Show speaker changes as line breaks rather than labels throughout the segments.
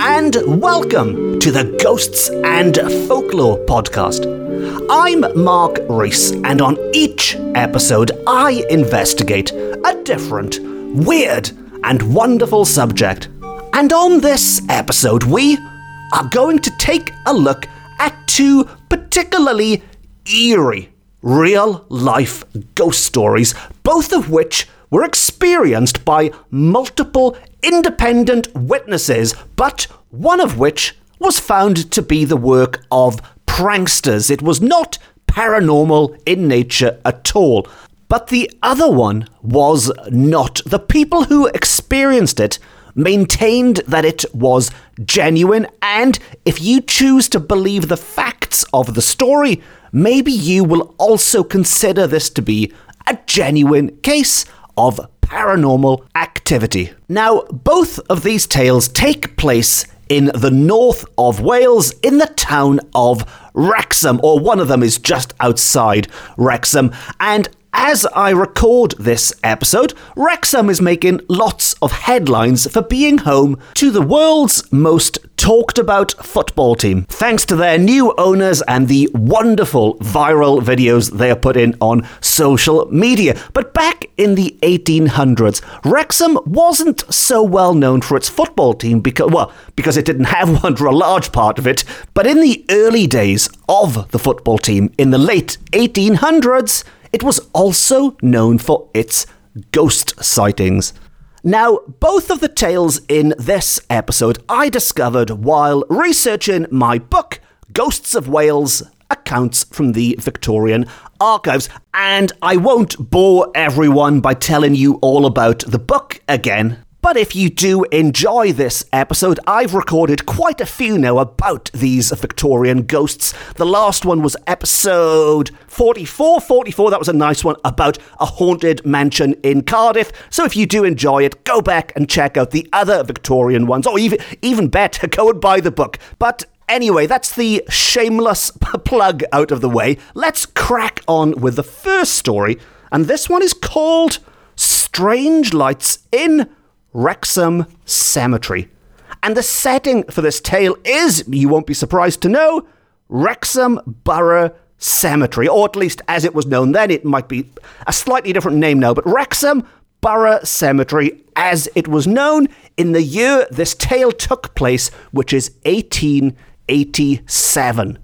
And welcome to the Ghosts and Folklore podcast. I'm Mark Rees, and on each episode, I investigate a different, weird, and wonderful subject. And on this episode, we are going to take a look at two particularly eerie real life ghost stories, both of which were experienced by multiple independent witnesses, but one of which was found to be the work of pranksters. It was not paranormal in nature at all. But the other one was not. The people who experienced it maintained that it was genuine, and if you choose to believe the facts of the story, maybe you will also consider this to be a genuine case of paranormal activity. Now, both of these tales take place in the north of Wales in the town of Wrexham, or one of them is just outside Wrexham. And as I record this episode, Wrexham is making lots of headlines for being home to the world's most talked about football team, thanks to their new owners and the wonderful viral videos they are putting on social media. But back in the 1800s, Wrexham wasn't so well known for its football team because, well, because it didn't have one for a large part of it. But in the early days of the football team, in the late 1800s, it was also known for its ghost sightings. Now, both of the tales in this episode I discovered while researching my book, Ghosts of Wales Accounts from the Victorian Archives. And I won't bore everyone by telling you all about the book again. But if you do enjoy this episode, I've recorded quite a few now about these Victorian ghosts. The last one was episode 44. 44, that was a nice one about a haunted mansion in Cardiff. So if you do enjoy it, go back and check out the other Victorian ones, or even, even better, go and buy the book. But Anyway, that's the shameless plug out of the way. Let's crack on with the first story, and this one is called Strange Lights in Wrexham Cemetery. And the setting for this tale is, you won't be surprised to know, Wrexham Borough Cemetery, or at least as it was known then. It might be a slightly different name now, but Wrexham Borough Cemetery as it was known in the year this tale took place, which is 1887.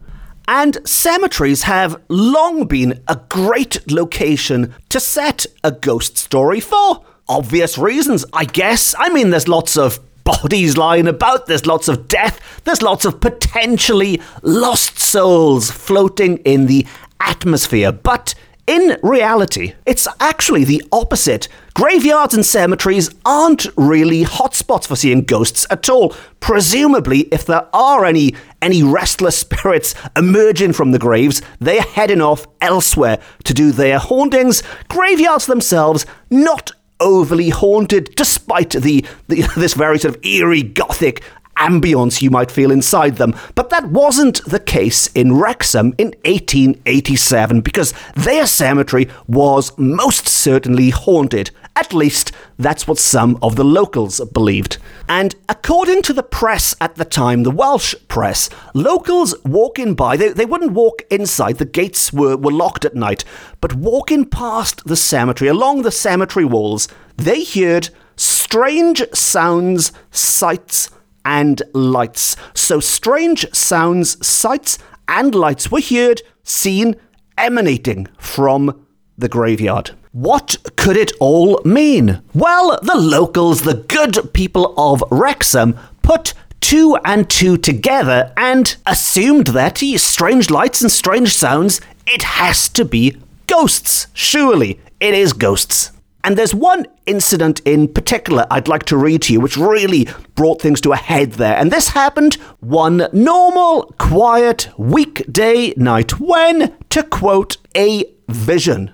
And cemeteries have long been a great location to set a ghost story for obvious reasons, I guess. I mean, there's lots of bodies lying about, there's lots of death, there's lots of potentially lost souls floating in the atmosphere. But in reality, it's actually the opposite. Graveyards and cemeteries aren't really hotspots for seeing ghosts at all. Presumably, if there are any any restless spirits emerging from the graves, they're heading off elsewhere to do their hauntings. Graveyards themselves not overly haunted, despite the, the this very sort of eerie gothic ambience you might feel inside them. But that wasn't the case in Wrexham in 1887 because their cemetery was most certainly haunted. At least, that's what some of the locals believed. And according to the press at the time, the Welsh press, locals walking by, they, they wouldn't walk inside, the gates were, were locked at night, but walking past the cemetery, along the cemetery walls, they heard strange sounds, sights, and lights. So strange sounds, sights, and lights were heard, seen, emanating from the graveyard. What could it all mean? Well, the locals, the good people of Wrexham, put two and two together and assumed that strange lights and strange sounds, it has to be ghosts. Surely it is ghosts. And there's one incident in particular I'd like to read to you, which really brought things to a head there. And this happened one normal, quiet weekday night when, to quote, a vision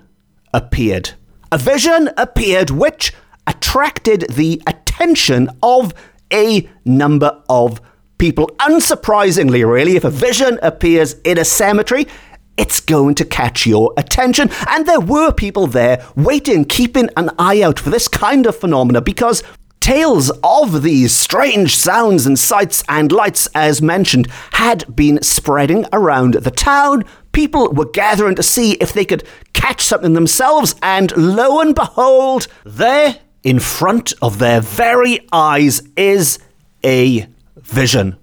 appeared. A vision appeared which attracted the attention of a number of people. Unsurprisingly, really, if a vision appears in a cemetery, it's going to catch your attention. And there were people there waiting, keeping an eye out for this kind of phenomena because Tales of these strange sounds and sights and lights, as mentioned, had been spreading around the town. People were gathering to see if they could catch something themselves, and lo and behold, there in front of their very eyes is a vision.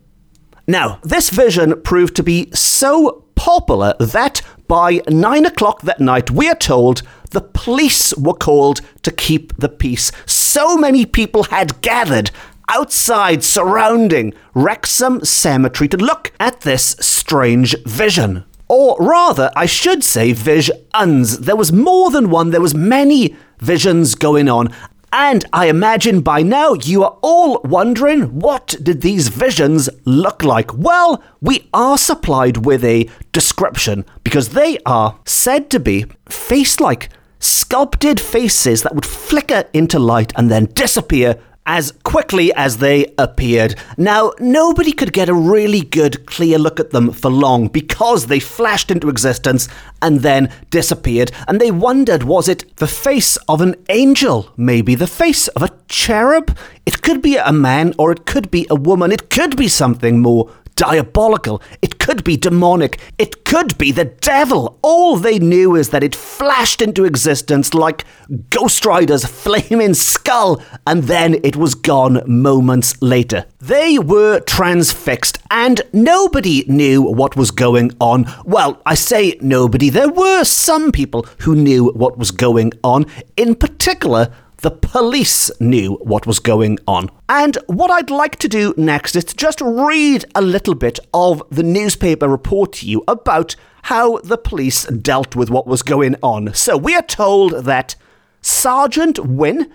Now, this vision proved to be so popular that by nine o'clock that night, we are told the police were called to keep the peace. So many people had gathered outside surrounding Wrexham Cemetery to look at this strange vision. Or rather, I should say visions. There was more than one, there was many visions going on, and I imagine by now you are all wondering what did these visions look like? Well, we are supplied with a description because they are said to be face like sculpted faces that would flicker into light and then disappear as quickly as they appeared. Now, nobody could get a really good, clear look at them for long because they flashed into existence and then disappeared, and they wondered was it the face of an angel? Maybe the face of a cherub? It could be a man or it could be a woman. It could be something more diabolical. It could be demonic. It could be the devil. All they knew is that it flashed into existence like Ghost Rider's flaming skull, and then it was gone moments later. They were transfixed, and nobody knew what was going on. Well, I say nobody. There were some people who knew what was going on. In particular, the police knew what was going on. And what I'd like to do next is to just read a little bit of the newspaper report to you about how the police dealt with what was going on. So we are told that Sergeant Wynne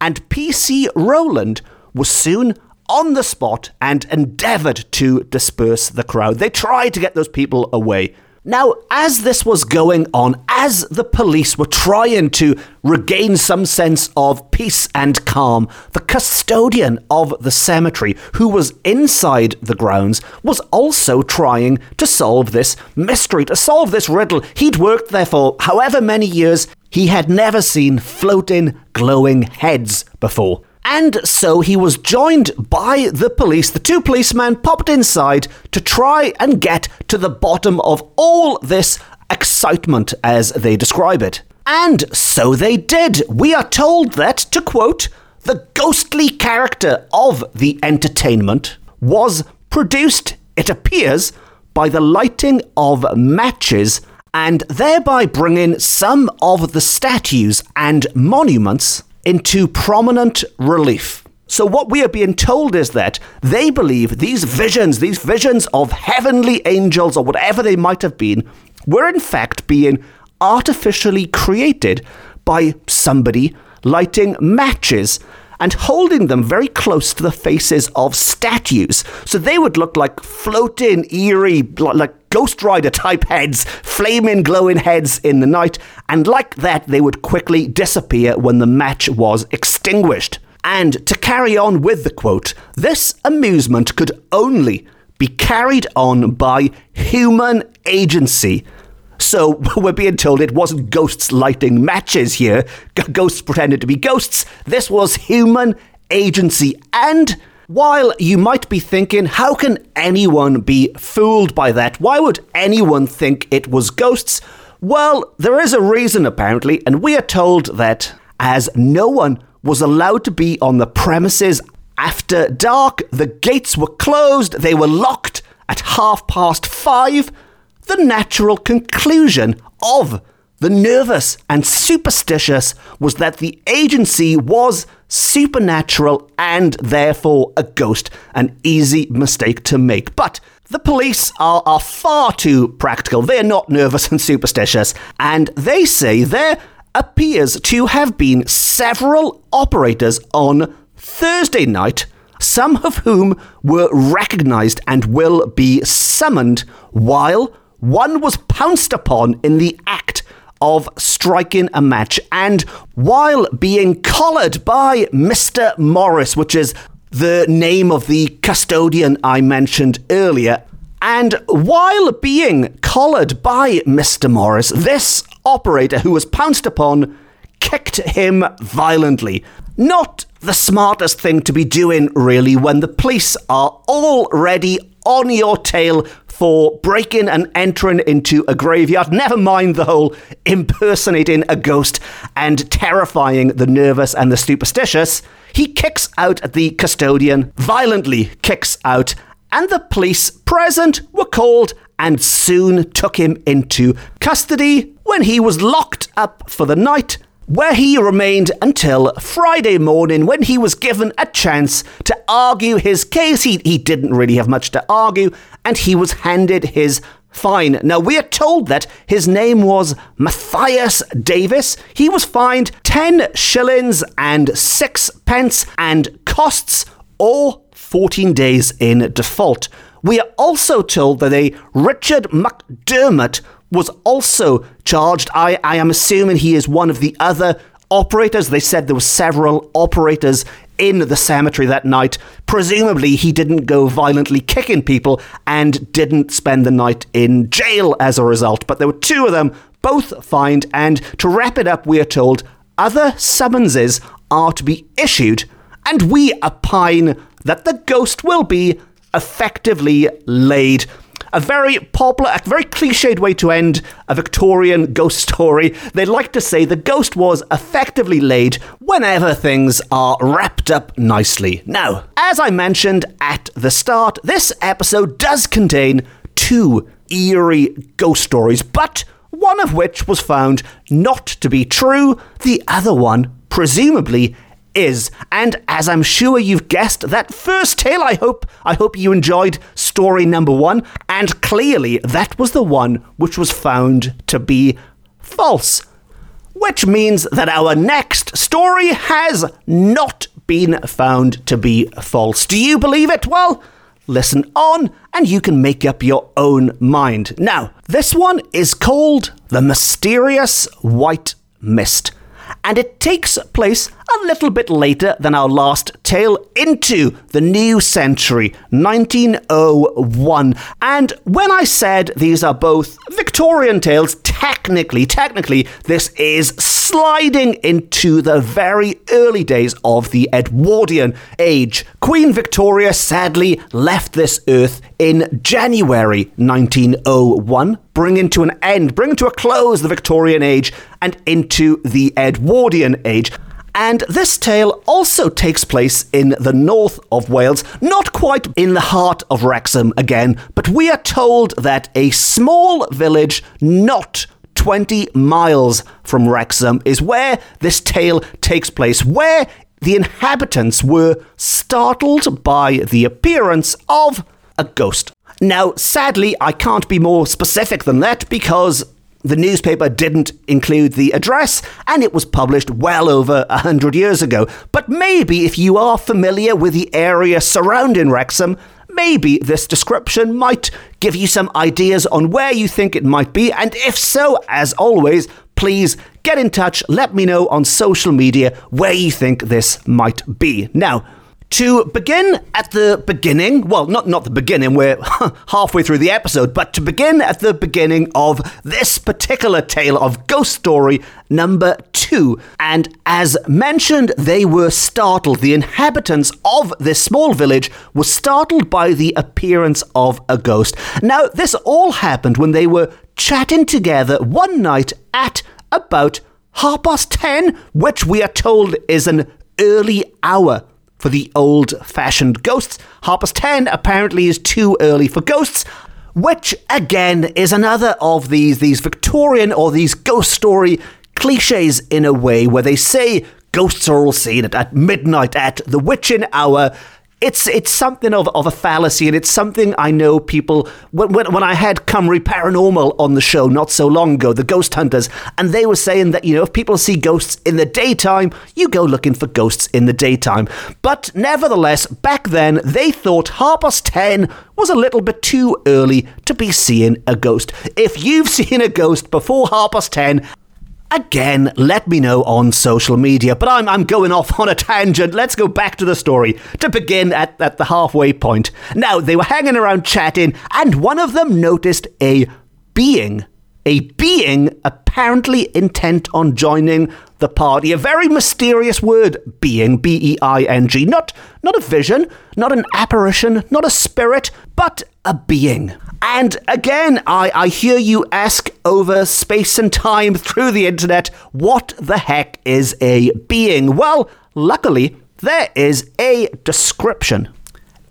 and PC Rowland were soon on the spot and endeavoured to disperse the crowd. They tried to get those people away. Now, as this was going on, as the police were trying to regain some sense of peace and calm, the custodian of the cemetery, who was inside the grounds, was also trying to solve this mystery, to solve this riddle. He'd worked there for however many years, he had never seen floating, glowing heads before. And so he was joined by the police. The two policemen popped inside to try and get to the bottom of all this excitement, as they describe it. And so they did. We are told that, to quote, the ghostly character of the entertainment was produced, it appears, by the lighting of matches and thereby bringing some of the statues and monuments into prominent relief. So, what we are being told is that they believe these visions, these visions of heavenly angels or whatever they might have been, were in fact being artificially created by somebody lighting matches and holding them very close to the faces of statues. So they would look like floating, eerie, like Ghost Rider type heads, flaming, glowing heads in the night, and like that, they would quickly disappear when the match was extinguished. And to carry on with the quote, this amusement could only be carried on by human agency. So we're being told it wasn't ghosts lighting matches here, ghosts pretended to be ghosts. This was human agency. And while you might be thinking, how can anyone be fooled by that? Why would anyone think it was ghosts? Well, there is a reason apparently, and we are told that as no one was allowed to be on the premises after dark, the gates were closed, they were locked at half past five. The natural conclusion of the nervous and superstitious was that the agency was supernatural and therefore a ghost, an easy mistake to make. But the police are, are far too practical. They're not nervous and superstitious, and they say there appears to have been several operators on Thursday night some of whom were recognized and will be summoned, while one was pounced upon in the act of striking a match. And while being collared by Mr. Morris, which is the name of the custodian I mentioned earlier, and while being collared by Mr. Morris, this operator who was pounced upon kicked him violently. Not the smartest thing to be doing, really, when the police are already on your tail for breaking and entering into a graveyard. Never mind the whole impersonating a ghost and terrifying the nervous and the superstitious. He kicks out the custodian, violently kicks out, and the police present were called and soon took him into custody when he was locked up for the night where he remained until Friday morning when he was given a chance to argue his case. He, he didn't really have much to argue, and he was handed his fine. Now, we are told that his name was Matthias Davis. He was fined 10 shillings and 6 pence and costs or 14 days in default. We are also told that a Richard McDermott was also charged. I, I am assuming he is one of the other operators. They said there were several operators in the cemetery that night. Presumably, he didn't go violently kicking people and didn't spend the night in jail as a result. But there were two of them, both fined. And to wrap it up, we are told other summonses are to be issued. And we opine that the ghost will be effectively laid a very popular, a very cliched way to end a Victorian ghost story. They like to say the ghost was effectively laid whenever things are wrapped up nicely. Now, as I mentioned at the start, this episode does contain two eerie ghost stories, but one of which was found not to be true, the other one, presumably, is. And as I'm sure you've guessed, that first tale, I hope, I hope you enjoyed story number one. And clearly, that was the one which was found to be false. Which means that our next story has not been found to be false. Do you believe it? Well, listen on and you can make up your own mind. Now, this one is called The Mysterious White Mist and it takes place a little bit later than our last tale into the new century, 1901. And when I said these are both Victorian tales, technically, technically, this is sliding into the very early days of the Edwardian age. Queen Victoria sadly left this earth in January 1901, bringing to an end, bringing to a close the Victorian age and into the Edwardian age. And this tale also takes place in the north of Wales, not quite in the heart of Wrexham again, but we are told that a small village not 20 miles from Wrexham is where this tale takes place, where the inhabitants were startled by the appearance of a ghost. Now, sadly, I can't be more specific than that because the newspaper didn't include the address, and it was published well over a hundred years ago. But maybe if you are familiar with the area surrounding Wrexham, maybe this description might give you some ideas on where you think it might be. And if so, as always, please get in touch. Let me know on social media where you think this might be. Now, to begin at the beginning, well, not, not the beginning, we're halfway through the episode, but to begin at the beginning of this particular tale of Ghost Story number two. And as mentioned, they were startled. The inhabitants of this small village were startled by the appearance of a ghost. Now, this all happened when they were chatting together one night at about half past ten, which we are told is an early hour for the old fashioned ghosts. Harper's 10 apparently is too early for ghosts, which again is another of these, these Victorian or these ghost story cliches in a way where they say ghosts are all seen at, at midnight at the witching hour it's it's something of, of a fallacy, and it's something I know people. When, when, when I had Cymru Paranormal on the show not so long ago, the ghost hunters, and they were saying that you know if people see ghosts in the daytime, you go looking for ghosts in the daytime. But nevertheless, back then they thought half past ten was a little bit too early to be seeing a ghost. If you've seen a ghost before half past ten, Again, let me know on social media, but I'm, I'm going off on a tangent. Let's go back to the story to begin at, at the halfway point. Now, they were hanging around chatting, and one of them noticed a being. A being apparently intent on joining the party. A very mysterious word, being, B E I N G. Not, not a vision, not an apparition, not a spirit, but a being. And again, I, I hear you ask over space and time through the internet, what the heck is a being? Well, luckily, there is a description.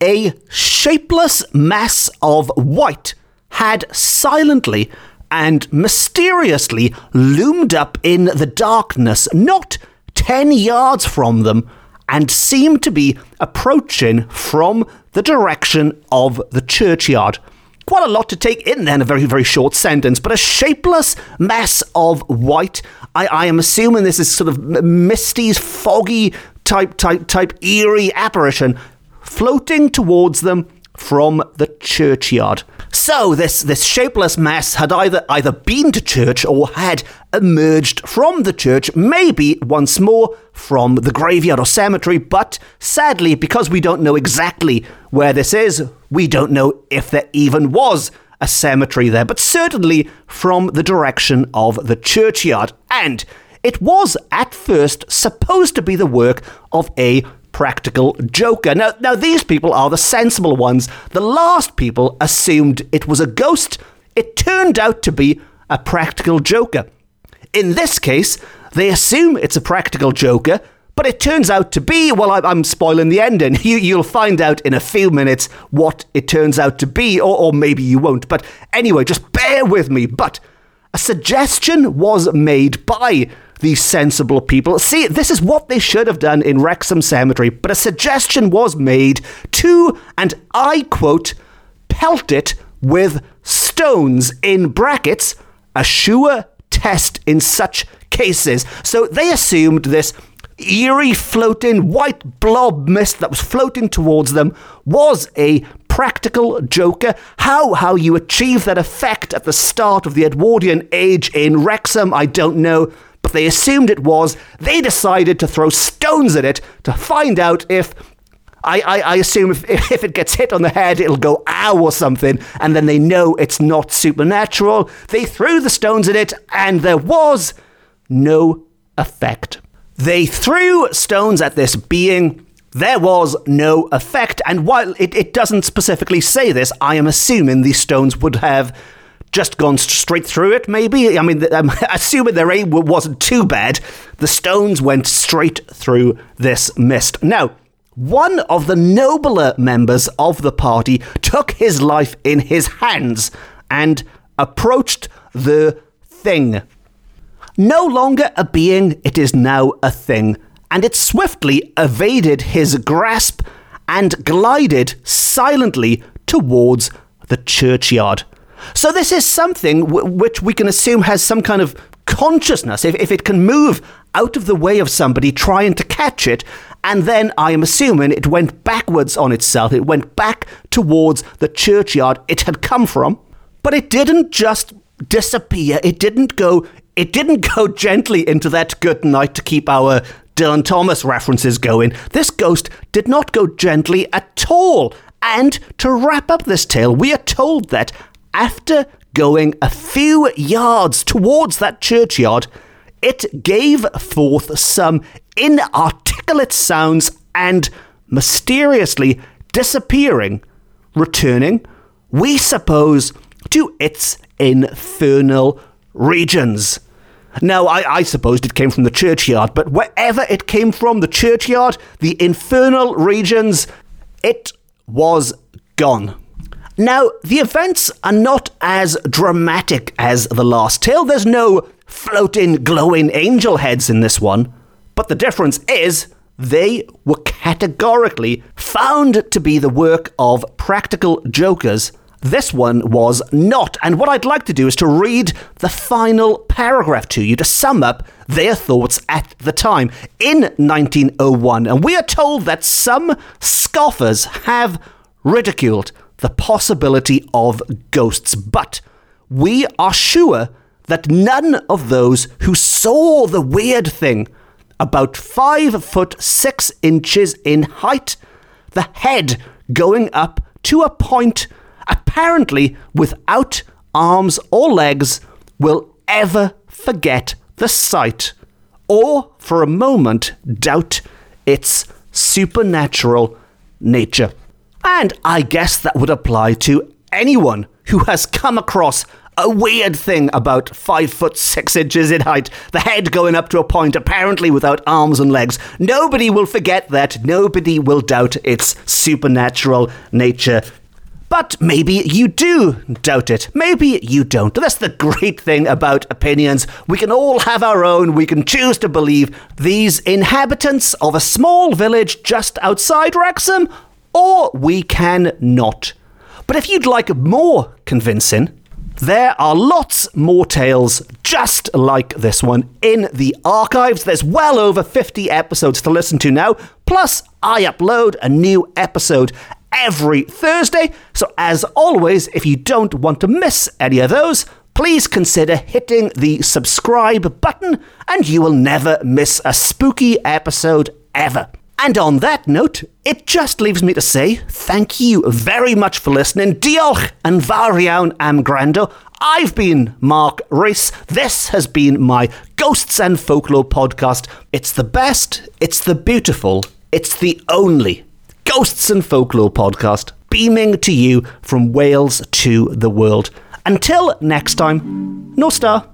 A shapeless mass of white had silently and mysteriously loomed up in the darkness, not ten yards from them, and seemed to be approaching from the direction of the churchyard. Quite a lot to take in then, a very, very short sentence, but a shapeless mass of white. I, I am assuming this is sort of misty, foggy type, type, type, eerie apparition floating towards them from the churchyard. So this this shapeless mass had either either been to church or had emerged from the church, maybe once more from the graveyard or cemetery, but sadly because we don't know exactly where this is, we don't know if there even was a cemetery there, but certainly from the direction of the churchyard. And it was at first supposed to be the work of a practical joker. Now, now these people are the sensible ones. The last people assumed it was a ghost. It turned out to be a practical joker. In this case, they assume it's a practical joker, but it turns out to be, well, I'm spoiling the ending. You, will find out in a few minutes what it turns out to be, or, or maybe you won't. But anyway, just bear with me. But a suggestion was made by these sensible people. See, this is what they should have done in Wrexham Cemetery, but a suggestion was made to, and I quote, pelt it with stones in brackets, a sure test in such cases. So they assumed this eerie floating white blob mist that was floating towards them was a practical joker. How how you achieve that effect at the start of the Edwardian age in Wrexham, I don't know but they assumed it was. They decided to throw stones at it to find out if. I, I, I assume if, if it gets hit on the head, it'll go ow or something, and then they know it's not supernatural. They threw the stones at it, and there was no effect. They threw stones at this being. There was no effect, and while it, it doesn't specifically say this, I am assuming these stones would have just gone straight through it, maybe. I mean, I'm assuming their aim wasn't too bad. The stones went straight through this mist. Now, one of the nobler members of the party took his life in his hands and approached the thing. No longer a being, it is now a thing, and it swiftly evaded his grasp and glided silently towards the churchyard. So this is something w- which we can assume has some kind of consciousness. If, if it can move out of the way of somebody trying to catch it, and then I am assuming it went backwards on itself. It went back towards the churchyard it had come from, but it didn't just disappear. It didn't go. It didn't go gently into that good night to keep our Dylan Thomas references going. This ghost did not go gently at all. And to wrap up this tale, we are told that after going a few yards towards that churchyard, it gave forth some inarticulate sounds and mysteriously disappearing, returning, we suppose, to its infernal regions. Now, I, I supposed it came from the churchyard, but wherever it came from, the churchyard, the infernal regions, it was gone. Now, the events are not as dramatic as the last tale. There's no floating, glowing angel heads in this one. But the difference is they were categorically found to be the work of practical jokers. This one was not. And what I'd like to do is to read the final paragraph to you to sum up their thoughts at the time in 1901. And we are told that some scoffers have ridiculed the possibility of ghosts. But we are sure that none of those who saw the weird thing, about five foot six inches in height, the head going up to a point apparently without arms or legs, will ever forget the sight or for a moment doubt its supernatural nature. And I guess that would apply to anyone who has come across a weird thing about five foot six inches in height, the head going up to a point apparently without arms and legs. Nobody will forget that. Nobody will doubt its supernatural nature. But maybe you do doubt it. Maybe you don't. That's the great thing about opinions. We can all have our own. We can choose to believe these inhabitants of a small village just outside Wrexham, or we can not. But if you'd like more convincing, there are lots more tales just like this one in the archives. There's well over 50 episodes to listen to now. Plus, I upload a new episode every Thursday. So, as always, if you don't want to miss any of those, please consider hitting the subscribe button and you will never miss a spooky episode ever. And on that note, it just leaves me to say thank you very much for listening. Diolch and variaun am grando. I've been Mark Rees. This has been my Ghosts and Folklore podcast. It's the best, it's the beautiful, it's the only Ghosts and Folklore podcast beaming to you from Wales to the world. Until next time, no star.